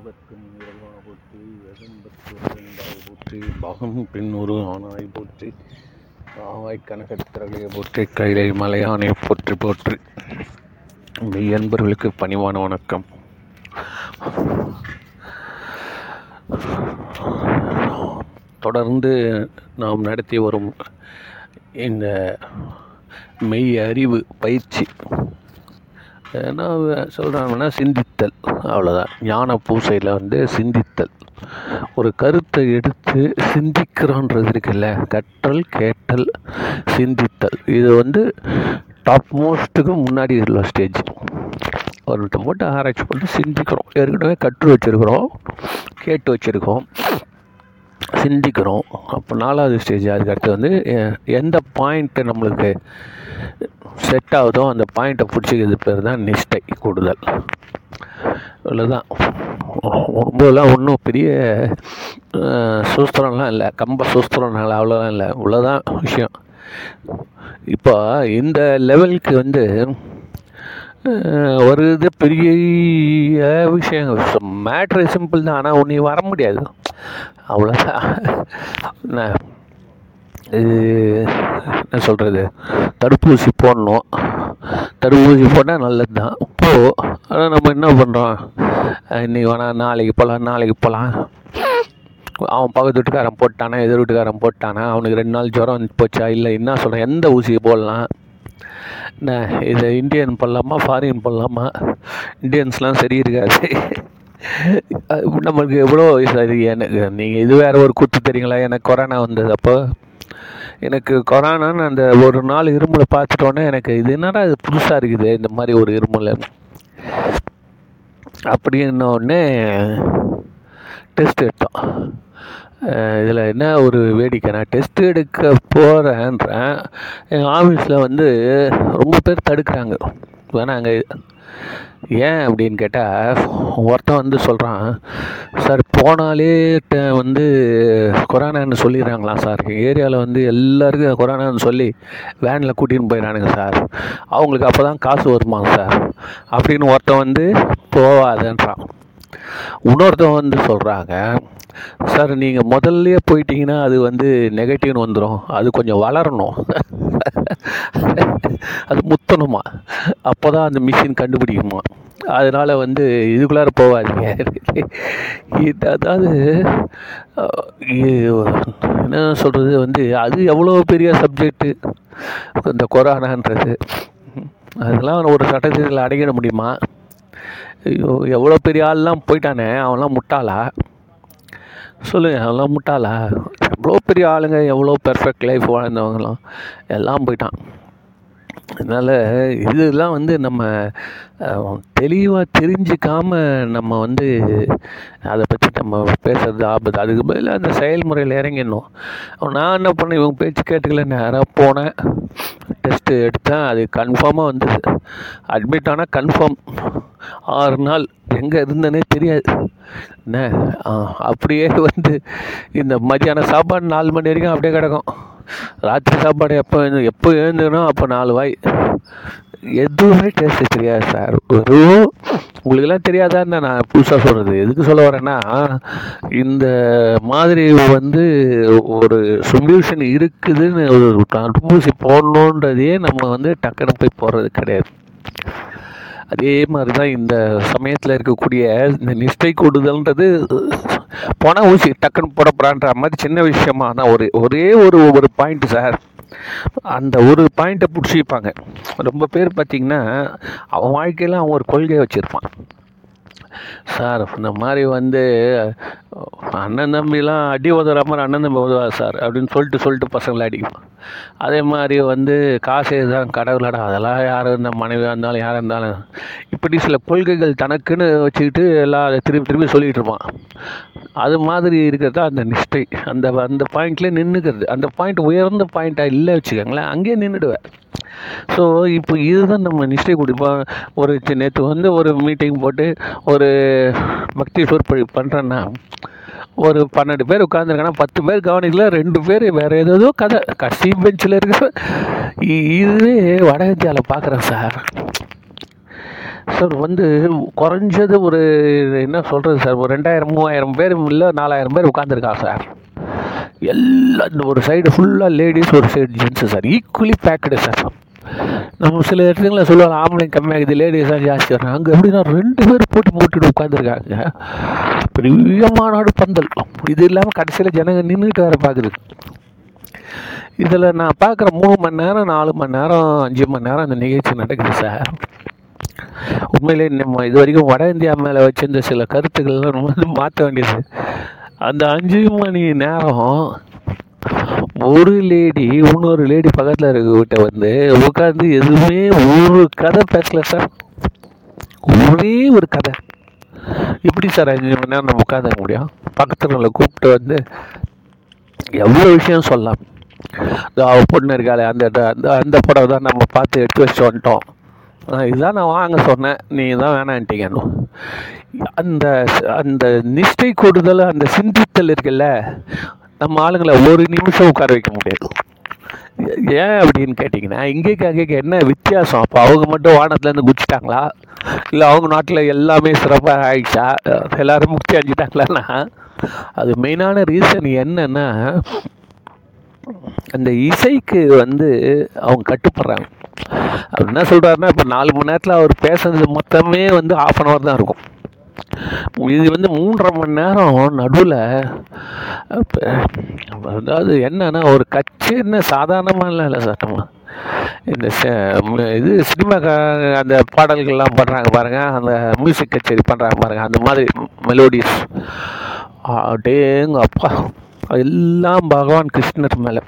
எட்டவர்க்கும் இரவா போற்றி எதம்பத்து இருந்தாய் போற்றி பகம் ஒரு ஆனாய் போற்றி ஆவாய் கனகத்திரளையை போற்றி கைலை மலையானை போற்றி போற்றி மெய் அன்பர்களுக்கு பணிவான வணக்கம் தொடர்ந்து நாம் நடத்தி வரும் இந்த மெய் அறிவு பயிற்சி என்ன சொல்கிறாங்கன்னா சிந்தித்தல். அவ்வளோதான் ஞான பூசையில் வந்து சிந்தித்தல். ஒரு கருத்தை எடுத்து சிந்திக்கிறோன்றது இருக்குல்ல கற்றல் கேட்டல் சிந்தித்தல். இது வந்து டாப் மோஸ்ட்டுக்கு முன்னாடி உள்ள ஸ்டேஜ் ஒருத்த போட்டு ஆராய்ச்சி பண்ணி சிந்திக்கிறோம். ஏற்கனவே கற்று வச்சுருக்கிறோம் கேட்டு வச்சுருக்கோம். சிந்திக்கிறோம். அப்போ நாலாவது ஸ்டேஜ் அதுக்கு அடுத்து வந்து எ- எந்த பாயிண்ட்டு நம்மளுக்கு செட் ஆகுதோ அந்த பாயிண்ட்டை பிடிச்சிக்கிறது பேர் தான் நிஷ்டை கூடுதல். இவ்வளோதான் ரொம்பலாம் ஒன்றும் பெரிய சூஸ்திரம்லாம் இல்லை. கம்ப சூஸ்திரம்னால அவ்வளோலாம் இல்லை. இவ்வளோதான் விஷயம். இப்போ இந்த லெவலுக்கு வந்து ஒரு இது பெரிய விஷயம் மேட்ரு சிம்பிள் தான். ஆனால் நீ வர முடியாது. அவ்வளோதான் என்ன இது என்ன சொல்கிறது தடுப்பூசி போடணும். தடுப்பூசி போட்டால் நல்லது தான் இப்போது ஆனால் நம்ம என்ன பண்ணுறோம் இன்றைக்கி வேணாம் நாளைக்கு போகலாம் நாளைக்கு போகலாம் அவன் பக்கத்து வீட்டுக்காரன் போட்டானா எதிர் வீட்டுக்காரன் போட்டானா அவனுக்கு ரெண்டு நாள் ஜுரம் போச்சா இல்லை என்ன சொல்கிறேன் எந்த ஊசியை போடலாம்? என்ன இது இந்தியன் போடலாமா ஃபாரின் போடலாமா? இந்தியன்ஸ்லாம் சரி இருக்காது நம்மளுக்கு எவ்வளோ சரி எனக்கு நீங்கள் இது வேறு ஒரு கூத்து தெரியுங்களா? எனக்கு கொரோனா வந்தது அப்போ. எனக்கு கொரோனான்னு அந்த ஒரு நாள் இருமலை பார்த்துட்டோன்னே எனக்கு இது என்னடா இது புதுசாக இருக்குது இந்த மாதிரி ஒரு இருமலை அப்படின்னோடனே டெஸ்ட் எடுத்தோம். இதில் என்ன ஒரு வேடிக்கை நான் டெஸ்ட் எடுக்க போகிறேன்றேன் எங்கள் ஆஃபீஸில் வந்து ரொம்ப பேர் தடுக்கிறாங்க. வேணாங்க ஏன் அப்படின்னு கேட்டால் ஒருத்தன் வந்து சொல்கிறான் சார் போனாலே வந்து கொரோனான்னு சொல்லிடுறாங்களாம் சார்? ஏரியாவில் வந்து எல்லாருக்கும் கொரோனான்னு சொல்லி வேனில் கூட்டின்னு போயிடறானுங்க சார். அவங்களுக்கு அப்போ தான் காசு வருமாங்க சார். அப்படின்னு ஒருத்தன் வந்து போவாதன்றான். இன்னொருத்தன் வந்து சொல்கிறாங்க சார் நீங்கள் முதல்லையே போயிட்டீங்கன்னா அது வந்து நெகட்டிவ்னு வந்துடும் அது கொஞ்சம் வளரணும். அது முத்தணுமா? அப்போ தான் அந்த மிஷின் கண்டுபிடிக்குமா? அதனால் வந்து இதுக்குள்ளார போகாதீங்க. இது அதாவது என்ன சொல்கிறது வந்து அது எவ்வளோ பெரிய சப்ஜெக்ட்டு இந்த கொரோனான்றது. அதெல்லாம் ஒரு சட்டத்தில் அடங்கிட முடியுமா? ஐயோ எவ்வளோ பெரிய ஆள்லாம் போயிட்டானே அவன்லாம் முட்டாளா? சொல்லுங்கள் அவன்லாம் முட்டாளா? எவ்வளோ பெரிய ஆளுங்க எவ்வளோ பெர்ஃபெக்ட் லைஃப் வாழ்ந்தவங்களாம் எல்லாம் போயிட்டான். அதனால் இதெல்லாம் வந்து நம்ம தெளிவாக தெரிஞ்சுக்காமல் நம்ம வந்து அதை பற்றி நம்ம பேசுறது ஆபத்து. அதுக்கு பதிலாக அந்த செயல்முறையில் இறங்கிடணும். நான் என்ன பண்ணேன்? இவங்க பேச்சு கேட்டுக்கல நேராக போனேன். டெஸ்ட்டு எடுத்தேன். அது கன்ஃபார்மாக வந்தது. அட்மிட் ஆனால் கன்ஃபார்ம் ஆறு நாள் எங்கே இருந்தேனே தெரியாது. என்ன? அப்படியே வந்து இந்த மதியானம் சாப்பாடு நாலு மணி வரைக்கும் அப்படியே கிடக்கும். ராத்திரி சாப்பாடு எப்போ எழுந்து எப்போ எழுந்துக்கணும் அப்போ நாலு வாய். எதுவுமே டேஸ்ட் தெரியாது சார் வெறும் உங்களுக்கெல்லாம் தெரியாதான்னு நான் புதுசாக சொல்கிறது எதுக்கு சொல்ல வரேன்னா இந்த மாதிரி வந்து ஒரு சொல்யூஷன் இருக்குதுன்னு ஒரு தடுப்பூசி போடணுன்றதையே நம்ம வந்து டக்குன்னு போய் போடுறது கிடையாது. அதே மாதிரி தான் இந்த சமயத்தில் இருக்கக்கூடிய இந்த நிஷ்டை கூடுதல்ன்றது போனால் ஊசி டக்குன்னு போட போகிறான்ற மாதிரி சின்ன விஷயமா ஆனால் ஒரு ஒரே ஒரு ஒரு பாயிண்ட் சார் அந்த ஒரு பாயிண்ட்டை பிடிச்சிப்பாங்க. ரொம்ப பேர் பார்த்திங்கன்னா அவன் வாழ்க்கையில் அவன் ஒரு கொள்கையை வச்சுருப்பான். சார் இந்த மாதிரி வந்து அண்ணன் தம்பிலாம் அடி உதற மாதிரி அண்ணன் தம்பி உதவா சார் அப்படின்னு சொல்லிட்டு சொல்லிட்டு பசங்களை அடிக்கும். அதே மாதிரி வந்து காசு தான் கடவுளடா அதெல்லாம் யார் இருந்த மனைவியாக இருந்தாலும் யாராக இருந்தாலும் இப்படி சில கொள்கைகள் தனக்குன்னு வச்சுக்கிட்டு எல்லாம் அதை திருப்பி திருப்பி சொல்லிகிட்டு இருப்பான். அது மாதிரி இருக்கிறது அந்த நிஷ்டை. அந்த அந்த பாயிண்ட்லேயே நின்றுக்கிறது அந்த பாயிண்ட் உயர்ந்த பாயிண்ட்டாக இல்லை வச்சுக்கோங்களேன் அங்கேயே நின்றுடுவேன் ஸோ இப்போ இதுதான் நம்ம நிஷ்டை குடிப்போம் ஒரு நேற்று வந்து ஒரு மீட்டிங் போட்டு ஒரு பக்தி சொற்பொழி பண்ணுறேன்னா ஒரு பன்னெண்டு பேர் உட்காந்துருக்காங்கன்னா பத்து பேர் கவனிக்கல ரெண்டு பேர் வேறு ஏதோ கதை. கடைசி பெஞ்சில் இருக்கிற இ- இதுவே வட இந்தியாவில் பார்க்குறேன் சார். சார் வந்து குறைஞ்சது ஒரு என்ன சொல்கிறது சார் ஒரு ரெண்டாயிரம் மூவாயிரம் பேர் இல்லை நாலாயிரம் பேர் உட்காந்துருக்காங்க சார். எல்லாம் இந்த ஒரு சைடு ஃபுல்லாக லேடிஸ் ஒரு side gents sir equally packed sir நம்ம சில இடத்துல சொல்லுவாங்க ஆம்பளைங்க கம்மியாகுது லேடிஸ் தான் ஜாஸ்தி வர்றாங்க அங்கே எப்படின்னா ரெண்டு பேர் போட்டு போட்டுட்டு உட்காந்துருக்காங்க பெரிய மாநாடு பந்தல். இது இல்லாமல் கடைசியில் ஜனங்க நின்றுட்டு வேறு பார்க்குது இதில் நான் பார்க்குற மூணு மணி நேரம் நாலு மணி நேரம் அஞ்சு மணி நேரம் அந்த நிகழ்ச்சி நடக்குது சார் உண்மையிலே நம்ம இது வரைக்கும் வட இந்தியா மேலே வச்சிருந்த சில கருத்துக்கள்லாம் நம்ம வந்து மாற்ற வேண்டியது. அந்த அஞ்சு மணி நேரம் ஒரு லேடி இன்னொரு லேடி பக்கத்தில் இருக்கக்கிட்ட வந்து உட்காந்து எதுவுமே ஒரு கதை பேசல சார். ஒரே ஒரு கதை. எப்படி சார் அஞ்சு மணி நேரம் நம்ம உட்காந்துக்க முடியும்? உள்ள கூப்பிட்டு வந்து எவ்வளோ விஷயம் சொல்லலாம். அவள் பொண்ணு இருக்காளே அந்த அந்த அந்த படம் தான் நம்ம பார்த்து எடுத்து வச்சு வந்துட்டோம். இதுதான் நான் வாங்க சொன்னேன். நீ தான் வேணான்ட்டீங்கன்னு அந்த அந்த நிஷ்டை கூடுதல் அந்த சிந்தித்தல் இருக்குல்ல நம்ம ஆளுங்களை ஒரு நிமிஷம் உட்கார வைக்க முடியாது. ஏன் அப்படின்னு கேட்டிங்கன்னா இங்கேக்கு அங்கேக்கு என்ன வித்தியாசம்? அப்போ அவங்க மட்டும் வானத்துலேருந்து குதிச்சிட்டாங்களா? இல்லை அவங்க நாட்டில் எல்லாமே சிறப்பாக ஆயிடுச்சா? எல்லாரும் முக்தி அடைஞ்சிட்டாங்களான்னா அது மெயினான ரீசன் என்னன்னா அந்த இசைக்கு வந்து அவங்க கட்டுப்படுறாங்க. அவர் என்ன சொல்கிறாருன்னா இப்போ நாலு மணி நேரத்தில் அவர் பேசுனது மொத்தமே வந்து ஆஃப் அன் ஹவர் தான் இருக்கும். இது வந்து மூன்றரை மணி நேரம் நடுவில் அதாவது என்னன்னா ஒரு கச்சேரின்னு சாதாரணமாக இல்லை சார். இந்த ச- இது சினிமா அந்த பாடல்கள்லாம் பண்ணுறாங்க பாருங்கள் அந்த மியூசிக் கச்சேரி பண்ணுறாங்க பாருங்கள் அந்த மாதிரி மெலோடிஸ் அடேங்க அப்பா எல்லாம் பகவான் கிருஷ்ணர் மேலே.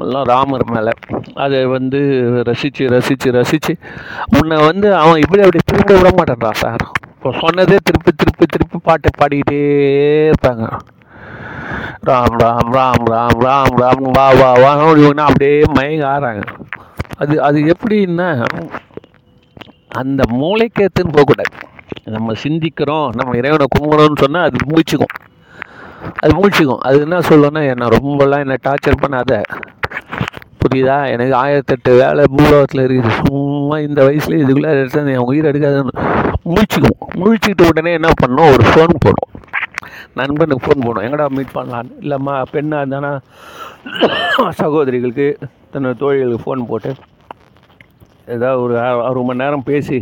எல்லாம் ராமர் மேலே. அதை வந்து ரசித்து ரசித்து ரசித்து உன்னை வந்து அவன் இப்படி அப்படி திரும்ப விட மாட்டேன்றான் சார் இப்போ சொன்னதே திருப்பி திருப்பி திருப்பி பாட்டை பாடிக்கிட்டே இருப்பாங்க. ராம் ராம் ராம் ராம் ராம் ராம் வா வா வா அப்படியே மயங்க ஆறாங்க அது அது எப்படின்னா அந்த மூளைக்கேத்துன்னு போகக்கூடாது. நம்ம சிந்திக்கிறோம் நம்ம இறைவனை கும்பிடணும்னு சொன்னால் அது மூச்சுக்கும். அது மூழ்ச்சிக்கும் அது என்ன சொல்லணும்னா என்னை ரொம்பலாம் என்னை டார்ச்சர் பண்ணாத. புரியுதா? எனக்கு ஆயிரத்தெட்டு வேலை பூலோகத்தில் இருக்குது. சும்மா இந்த வயசுல இதுக்குள்ளே எடுத்து என் உயிர் எடுக்காதுன்னு. முழிச்சிக்குவோம். முழிச்சிக்கிட்ட உடனே என்ன பண்ணோம் ஒரு ஃபோன் போடும் நண்பனுக்கு ஃபோன் போடும் எங்கடா மீட் பண்ணலான்னு இல்லைம்மா பெண்ணாக இருந்தானா? சகோதரிகளுக்கு தன்னோட தோழிகளுக்கு ஃபோன் போட்டு ஏதாவது ஒரு அரை மணி நேரம் பேசி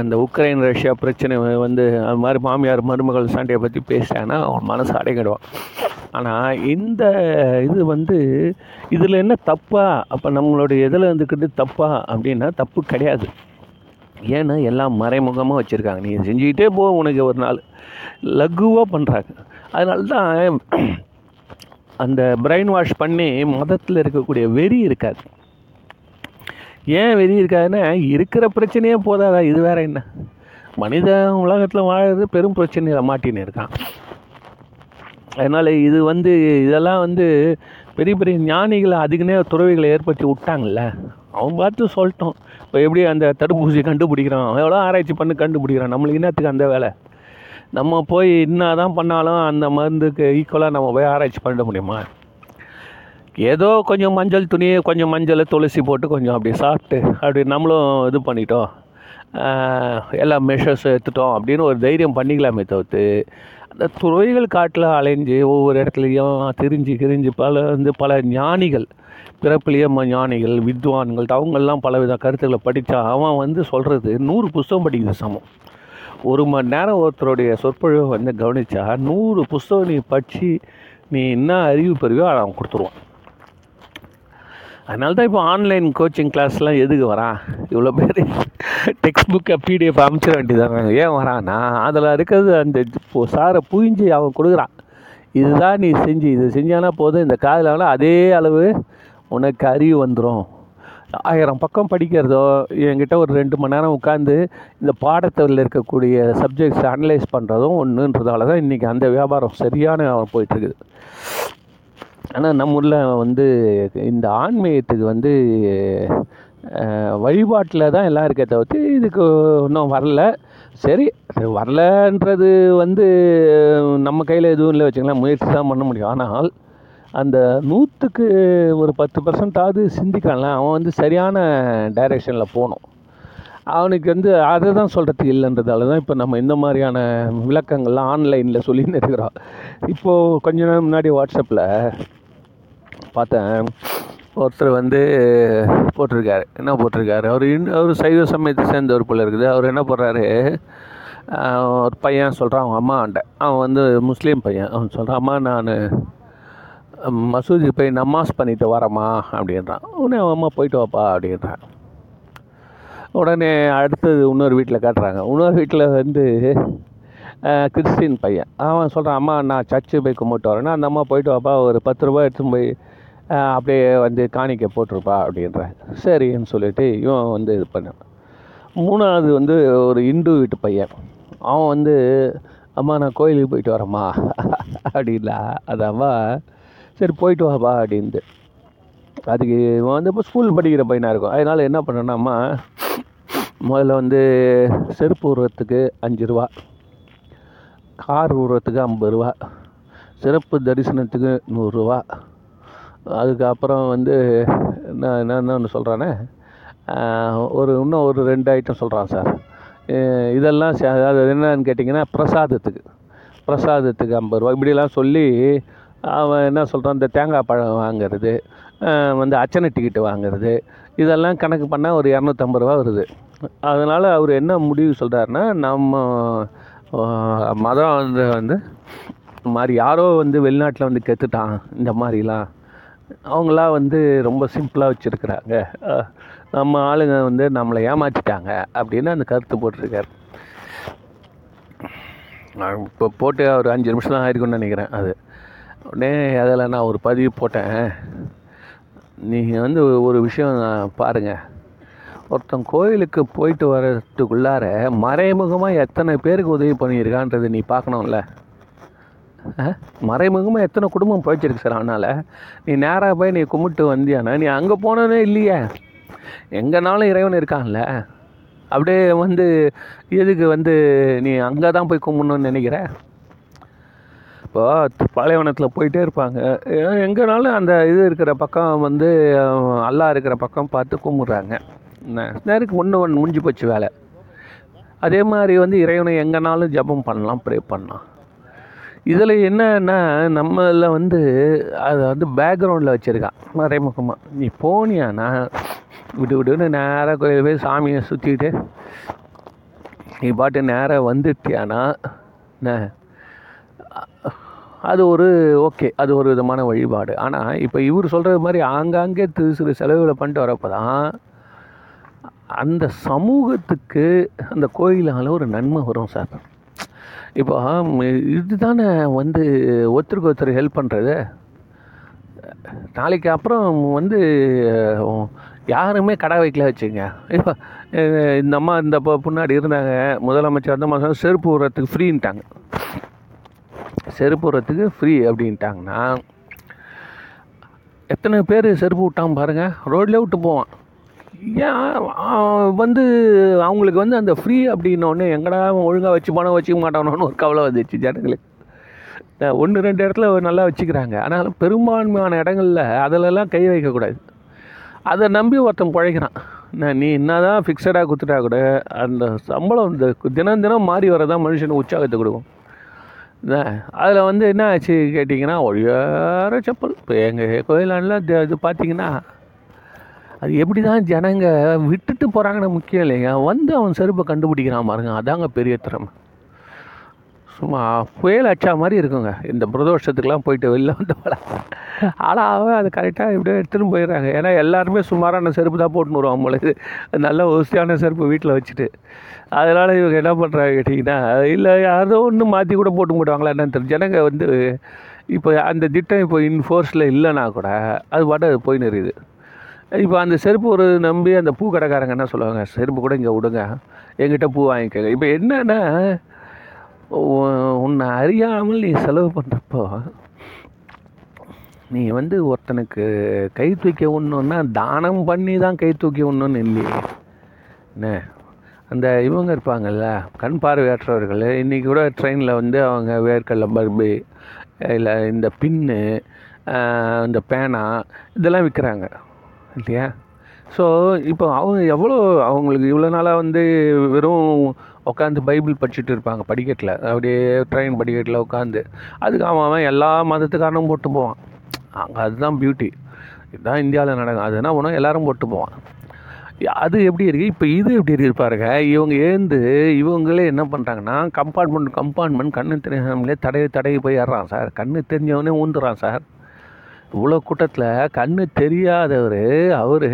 அந்த உக்ரைன் ரஷ்யா பிரச்சனை வந்து அது மாதிரி மாமியார் மருமகள் சண்டையை பற்றி பேசிட்டாங்கன்னா அவன் மனசு அடைக்கிடுவான் ஆனால் இந்த இது வந்து இதில் என்ன தப்பா? அப்போ நம்மளுடைய இதில் இருந்துக்கிட்டு தப்பா? அப்படின்னா தப்பு கிடையாது. ஏன்னா எல்லாம் மறைமுகமாக வச்சுருக்காங்க. நீ செஞ்சுக்கிட்டே போ உனக்கு ஒரு நாள் லகுவாக பண்ணுறாங்க அதனால தான் அந்த பிரெயின் வாஷ் பண்ணி மதத்தில் இருக்கக்கூடிய வெறி இருக்காது. ஏன் வெறி இருக்காதுன்னா இருக்கிற பிரச்சனையே போதாதா? இது வேற என்ன? மனித உலகத்தில் வாழறது பெரும் பிரச்சனையில் மாட்டின்னு இருக்கான். அதனால் இது வந்து இதெல்லாம் வந்து பெரிய பெரிய ஞானிகளை அதுக்குன்னே துறவிகளை ஏற்படுத்தி விட்டாங்கல்ல. அவன் பார்த்து சொல்லிட்டோம். இப்போ எப்படி அந்த தடுப்பூசி கண்டுபிடிக்கிறான்? அவன் எவ்வளோ ஆராய்ச்சி பண்ணி கண்டுபிடிக்கிறான்? நம்மளுக்கு என்னத்துக்கு அந்த வேலை? நம்ம போய் என்ன தான் பண்ணாலும் அந்த மருந்துக்கு ஈக்குவலாக நம்ம போய் ஆராய்ச்சி பண்ண முடியுமா? ஏதோ கொஞ்சம் மஞ்சள் துணியை கொஞ்சம் மஞ்சள் துளசி போட்டு கொஞ்சம் அப்படி சாப்பிட்டு அப்படி நம்மளும் இது பண்ணிட்டோம். எல்லா மெஷர்ஸ் எடுத்துட்டோம் அப்படின்னு ஒரு தைரியம் பண்ணிக்கலாமே தவிர்த்து அந்த துறைகள் காட்டில் அலைஞ்சு ஒவ்வொரு இடத்துலையும் திரிஞ்சு கிரிஞ்சு பல வந்து பல ஞானிகள் பிறப்பிலேயே ஞானிகள் வித்வான்கள் அவங்கெல்லாம் பலவித கருத்துக்களை படித்தா அவன் வந்து சொல்கிறது நூறு புஸ்தகம் படிக்கிறது சமம். ஒரு மணி நேரம் ஒருத்தருடைய சொற்பொழிவை வந்து கவனித்தா நூறு புஸ்தகம் நீ படித்து நீ என்ன அறிவு பெறுவியோ அதை அவன் கொடுத்துருவான். அதனால தான் இப்போ ஆன்லைன் கோச்சிங் கிளாஸ்லாம் எதுக்கு வரான் இவ்வளோ பேர் டெக்ஸ்ட் புக்கை பிடிஎஃப் அமைச்சிட வேண்டியதாங்க ஏன் வரான்னா அதில் இருக்கிறது அந்த இப்போ சாரை புரிஞ்சு அவன் கொடுக்குறான். இதுதான் நீ செஞ்சு இது செஞ்சானா போதும் இந்த காதில் அதே அளவு உனக்கு அறிவு வந்துடும் ஆயிரம் பக்கம் படிக்கிறதோ என்கிட்ட ஒரு ரெண்டு மணி நேரம் உட்காந்து இந்த பாடத்தில் இருக்கக்கூடிய சப்ஜெக்ட்ஸ் அனலைஸ் பண்ணுறதும் ஒன்றுன்றதால தான் இன்றைக்கி அந்த வியாபாரம் சரியான போயிட்டுருக்குது ஆனால் நம்ம ஊரில் வந்து இந்த ஆன்மீகத்துக்கு வந்து வழிபாட்டில் தான் எல்லாம் இருக்கே தவிர்த்து இதுக்கு இன்னும் வரல. சரி வரலன்றது வந்து நம்ம கையில் எதுவும் இல்லை வச்சுக்கலாம் முயற்சி தான் பண்ண முடியும். ஆனால் அந்த நூற்றுக்கு ஒரு பத்து பர்சன்டாவது சிந்திக்கலாம் அவன் வந்து சரியான டைரெக்ஷனில் போகணும். அவனுக்கு வந்து அதை தான் சொல்கிறது இல்லைன்றதால தான் இப்போ நம்ம இந்த மாதிரியான விளக்கங்கள்லாம் ஆன்லைனில் சொல்லின்னு இருக்கிறோம் இப்போது கொஞ்ச நேரம் முன்னாடி வாட்ஸ்அப்பில் பார்த்தேன். ஒருத்தர் வந்து போட்டிருக்காரு. என்ன போட்டிருக்காரு? அவர் இன் அவர் சைவ சமயத்தை சேர்ந்தவர் போல இருக்குது. அவர் என்ன போடுறாரு? ஒரு பையன் சொல்கிறான் அவன் அம்மாண்ட அவன் வந்து முஸ்லீம் பையன். அவன் சொல்கிறான் அம்மா நான் மசூதி போய் நமாஸ் பண்ணிட்டு வரம்மா அப்படின்றான். உடனே அவன் அம்மா போயிட்டு வாப்பா அப்படின்றான். உடனே அடுத்தது இன்னொரு வீட்டில் காட்டுறாங்க. இன்னொரு வீட்டில் வந்து கிறிஸ்டின் பையன். அவன் சொல்கிறான் அம்மா நான் சர்ச்சு போய் கும்பிட்டு வரேன்னா அந்த அம்மா போயிட்டு வாப்பா ஒரு பத்து ரூபாய் எடுத்துன்னு போய் அப்படியே வந்து காணிக்க போட்டிருப்பா அப்படின்றேன் சரின்னு சொல்லிட்டு இவன் வந்து இது பண்ணான். மூணாவது வந்து ஒரு இந்து வீட்டு பையன். அவன் வந்து அம்மா நான் கோயிலுக்கு போயிட்டு வரேம்மா. அப்படின்னா அது அம்மா சரி போயிட்டு வாப்பா அப்படின்ட்டு அதுக்கு இவன் வந்து இப்போ ஸ்கூல் படிக்கிற பையனாக இருக்கும். அதனால் என்ன பண்ணேன்னா முதல்ல வந்து செருப்பு உருவத்துக்கு அஞ்சு ரூபா கார் உருவத்துக்கு ஐம்பது ரூபா சிறப்பு தரிசனத்துக்கு நூறுரூவா அதுக்கப்புறம் வந்து என்ன என்ன ஒன்று சொல்கிறானே ஒரு இன்னும் ஒரு ரெண்டு ஐட்டம் சொல்கிறான் சார் இதெல்லாம் அது என்னன்னு கேட்டிங்கன்னா பிரசாதத்துக்கு. பிரசாதத்துக்கு ஐம்பது ரூபா. இப்படிலாம் சொல்லி அவன் என்ன சொல்கிறான் இந்த தேங்காய் பழம் வாங்கிறது வந்து அச்சனை டிக்கெட்டு வாங்கிறது இதெல்லாம் கணக்கு பண்ணால் ஒரு இரநூத்தம்பது ரூபா வருது. அதனால் அவர் என்ன முடிவு சொல்கிறாருன்னா நம்ம மதம் வந்து வந்து மாதிரி யாரோ வந்து வெளிநாட்டில் வந்து கெத்துட்டான் இந்த மாதிரிலாம். அவங்களாம் வந்து ரொம்ப சிம்பிளாக வச்சுருக்குறாங்க. நம்ம ஆளுங்க வந்து நம்மளை ஏமாற்றிட்டாங்க அப்படின்னு அந்த கருத்து போட்டிருக்காரு. இப்போ போட்டு ஒரு அஞ்சு நிமிஷம் தான் ஆயிருக்குன்னு நினைக்கிறேன் அது. உடனே அதில் நான் ஒரு பதிவு போட்டேன். நீங்கள் வந்து ஒரு விஷயம் பாருங்கள் ஒருத்தன் கோயிலுக்கு போயிட்டு வர்றதுக்குள்ளார மறைமுகமாக எத்தனை பேருக்கு உதவி பண்ணியிருக்கான்றது நீ பார்க்கணும்ல. மறைமுகமாக எத்தனை குடும்பம் போயிச்சிருக்கு சார் அதனால்? நீ நேராக போய் நீ கும்பிட்டு வந்தியானா? நீ அங்கே போனதே இல்லையே. எங்கேனாலும் இறைவன் இருக்கான்ல. அப்படியே வந்து எதுக்கு வந்து நீ அங்கே தான் போய் கும்பிடணும்னு நினைக்கிற? இப்போ பாலைவனத்தில் போயிட்டே இருப்பாங்க. எங்கேனாலும் அந்த இது இருக்கிற பக்கம் வந்து அல்லா இருக்கிற பக்கம் பார்த்து கும்பிட்றாங்க. நேருக்கு ஒன்று ஒன்று முடிஞ்சு போச்சு வேலை. அதே மாதிரி வந்து இறைவனை எங்கேனாலும் ஜபம் பண்ணலாம் ப்ரே பண்ணலாம். இதில் என்னன்னா நம்மளில் வந்து அதை வந்து பேக்ரவுண்டில் வச்சுருக்கான் மறைமுகமாக நீ போனியானா விடு விட்டுன்னு நேராக கோயில் போய் சாமியை சுற்றிக்கிட்டு நீ பாட்டு நேராக வந்துட்டியானா என்ன? அது ஒரு ஓகே அது ஒரு விதமான வழிபாடு. ஆனால் இப்போ இவர் சொல்கிறது மாதிரி ஆங்காங்கே திரு சிறு செலவுகளை பண்ணிட்டு வரப்போ தான் அந்த சமூகத்துக்கு அந்த கோயிலால் ஒரு நன்மை வரும் சார். இப்போ இதுதானே வந்து ஒருத்தருக்கு ஒருத்தர் ஹெல்ப் பண்ணுறது நாளைக்கு அப்புறம் வந்து யாருமே கடை வைக்கல வச்சுங்க இப்போ இந்த அம்மா இந்த முன்னாடி இருந்தாங்க. முதலமைச்சர் அந்த மாதம் செருப்பு விடுறதுக்கு ஃப்ரீன்ட்டாங்க செருப்பு விடுறதுக்கு ஃப்ரீ அப்படின்ட்டாங்கன்னா எத்தனை பேர் செருப்பு விட்டான் பாருங்கள் ரோட்லேயே விட்டு போவான். ஏன்? வந்து அவங்களுக்கு வந்து அந்த ஃப்ரீ அப்படின்னோடனே எங்கடா ஒழுங்காக வச்சு பணம் வச்சுக்க மாட்டானோன்னு ஒரு கவலை வந்துச்சு ஜனங்களுக்கு ஒன்று ரெண்டு இடத்துல நல்லா வச்சுக்கிறாங்க. ஆனாலும் பெரும்பான்மையான இடங்களில் அதிலெல்லாம் கை வைக்கக்கூடாது அதை நம்பி ஒருத்தன் பிழைக்கிறான் நீ என்ன தான் ஃபிக்ஸடாக கொடுத்துட்டா கூட அந்த சம்பளம் இந்த தினம் தினம் மாறி வரதான் மனுஷனுக்கு உற்சாகத்தை கொடுக்கும். அதில் வந்து என்ன ஆச்சு கேட்டிங்கன்னா ஒழியார செப்பல். இப்போ எங்கள் கோயிலாண்டில் இது பார்த்தீங்கன்னா அது எப்படி தான் ஜனங்க விட்டுட்டு போகிறாங்கன்னு முக்கியம் இல்லைங்க. வந்து அவன் செருப்பை கண்டுபிடிக்கிறான் பாருங்க. அதாங்க பெரிய திறமை. சும்மா புயல் அடிச்சா மாதிரி இருக்குங்க. இந்த பிரதோஷத்துக்கெலாம் போயிட்டு வெளில வந்து ஆனால் அவன் அது கரெக்டாக இப்படியே எடுத்துன்னு போயிடுறாங்க. ஏன்னா எல்லாருமே சுமாரான செருப்பு தான் போட்டுன்னு வருவான் அவங்களுக்கு நல்ல ஒசியான செருப்பு வீட்டில் வச்சுட்டு. அதனால் இவங்க என்ன பண்ணுறாங்க கேட்டிங்கன்னா இல்லை யாரோ ஒன்று மாற்றி கூட போட்டு போடுவாங்களா என்னன்னு தெரியும் ஜனங்க வந்து இப்போ அந்த திட்டம் இப்போ இன்ஃபோர்ஸில் இல்லைன்னா கூட அது பாட்டு அது போய் இருக்குது. இப்போ அந்த செருப்பு ஒரு நம்பி அந்த பூ கடைக்காரங்க என்ன சொல்லுவாங்க? செருப்பு கூட இங்கே விடுங்க எங்கிட்ட பூ வாங்கிக்கோங்க. இப்போ என்னென்னா உன்னை அறியாமல் நீ செலவு பண்ணுறப்போ நீ வந்து ஒருத்தனுக்கு கை தூக்கி விடணுன்னா தானம் பண்ணி தான் கை தூக்கி விடணுன்னு இல்லையே என்ன? அந்த இவங்க இருப்பாங்கள்ல கண் பார்வையற்றவர்கள். இன்றைக்கி கூட ட்ரெயினில் வந்து அவங்க வேர்க்கடல பர்பி இல்லை இந்த பின்னு இந்த பேனா இதெல்லாம் விற்கிறாங்க இல்லையா? ஸோ இப்போ அவங்க எவ்வளோ அவங்களுக்கு இவ்வளோ நாளாக வந்து வெறும் உட்காந்து பைபிள் படிச்சுட்டு இருப்பாங்க படிக்கட்டில். அப்படியே ட்ரெயின் படிக்கட்டில் உட்காந்து அதுக்கு அவன் அவன் எல்லா மதத்துக்காரனும் போட்டு போவான். அங்கே அதுதான் பியூட்டி இதுதான் இந்தியாவில் நடக்கும். அது என்ன பண்ணுவோம் எல்லாரும் போட்டு போவான். அது எப்படி இருக்குது இப்போ இது எப்படி இருக்குது பாருங்க. இவங்க ஏந்து இவங்களே என்ன பண்ணுறாங்கன்னா கம்பார்ட்மெண்ட் கம்பார்ட்மெண்ட் கண்ணு தெரியாமலே தடவி தடவி போய் ஏறான் சார். கண்ணு தெரிஞ்சவனே ஊந்துறான் சார். இவ்வளோ கூட்டத்தில் கண்ணு தெரியாதவர் அவர்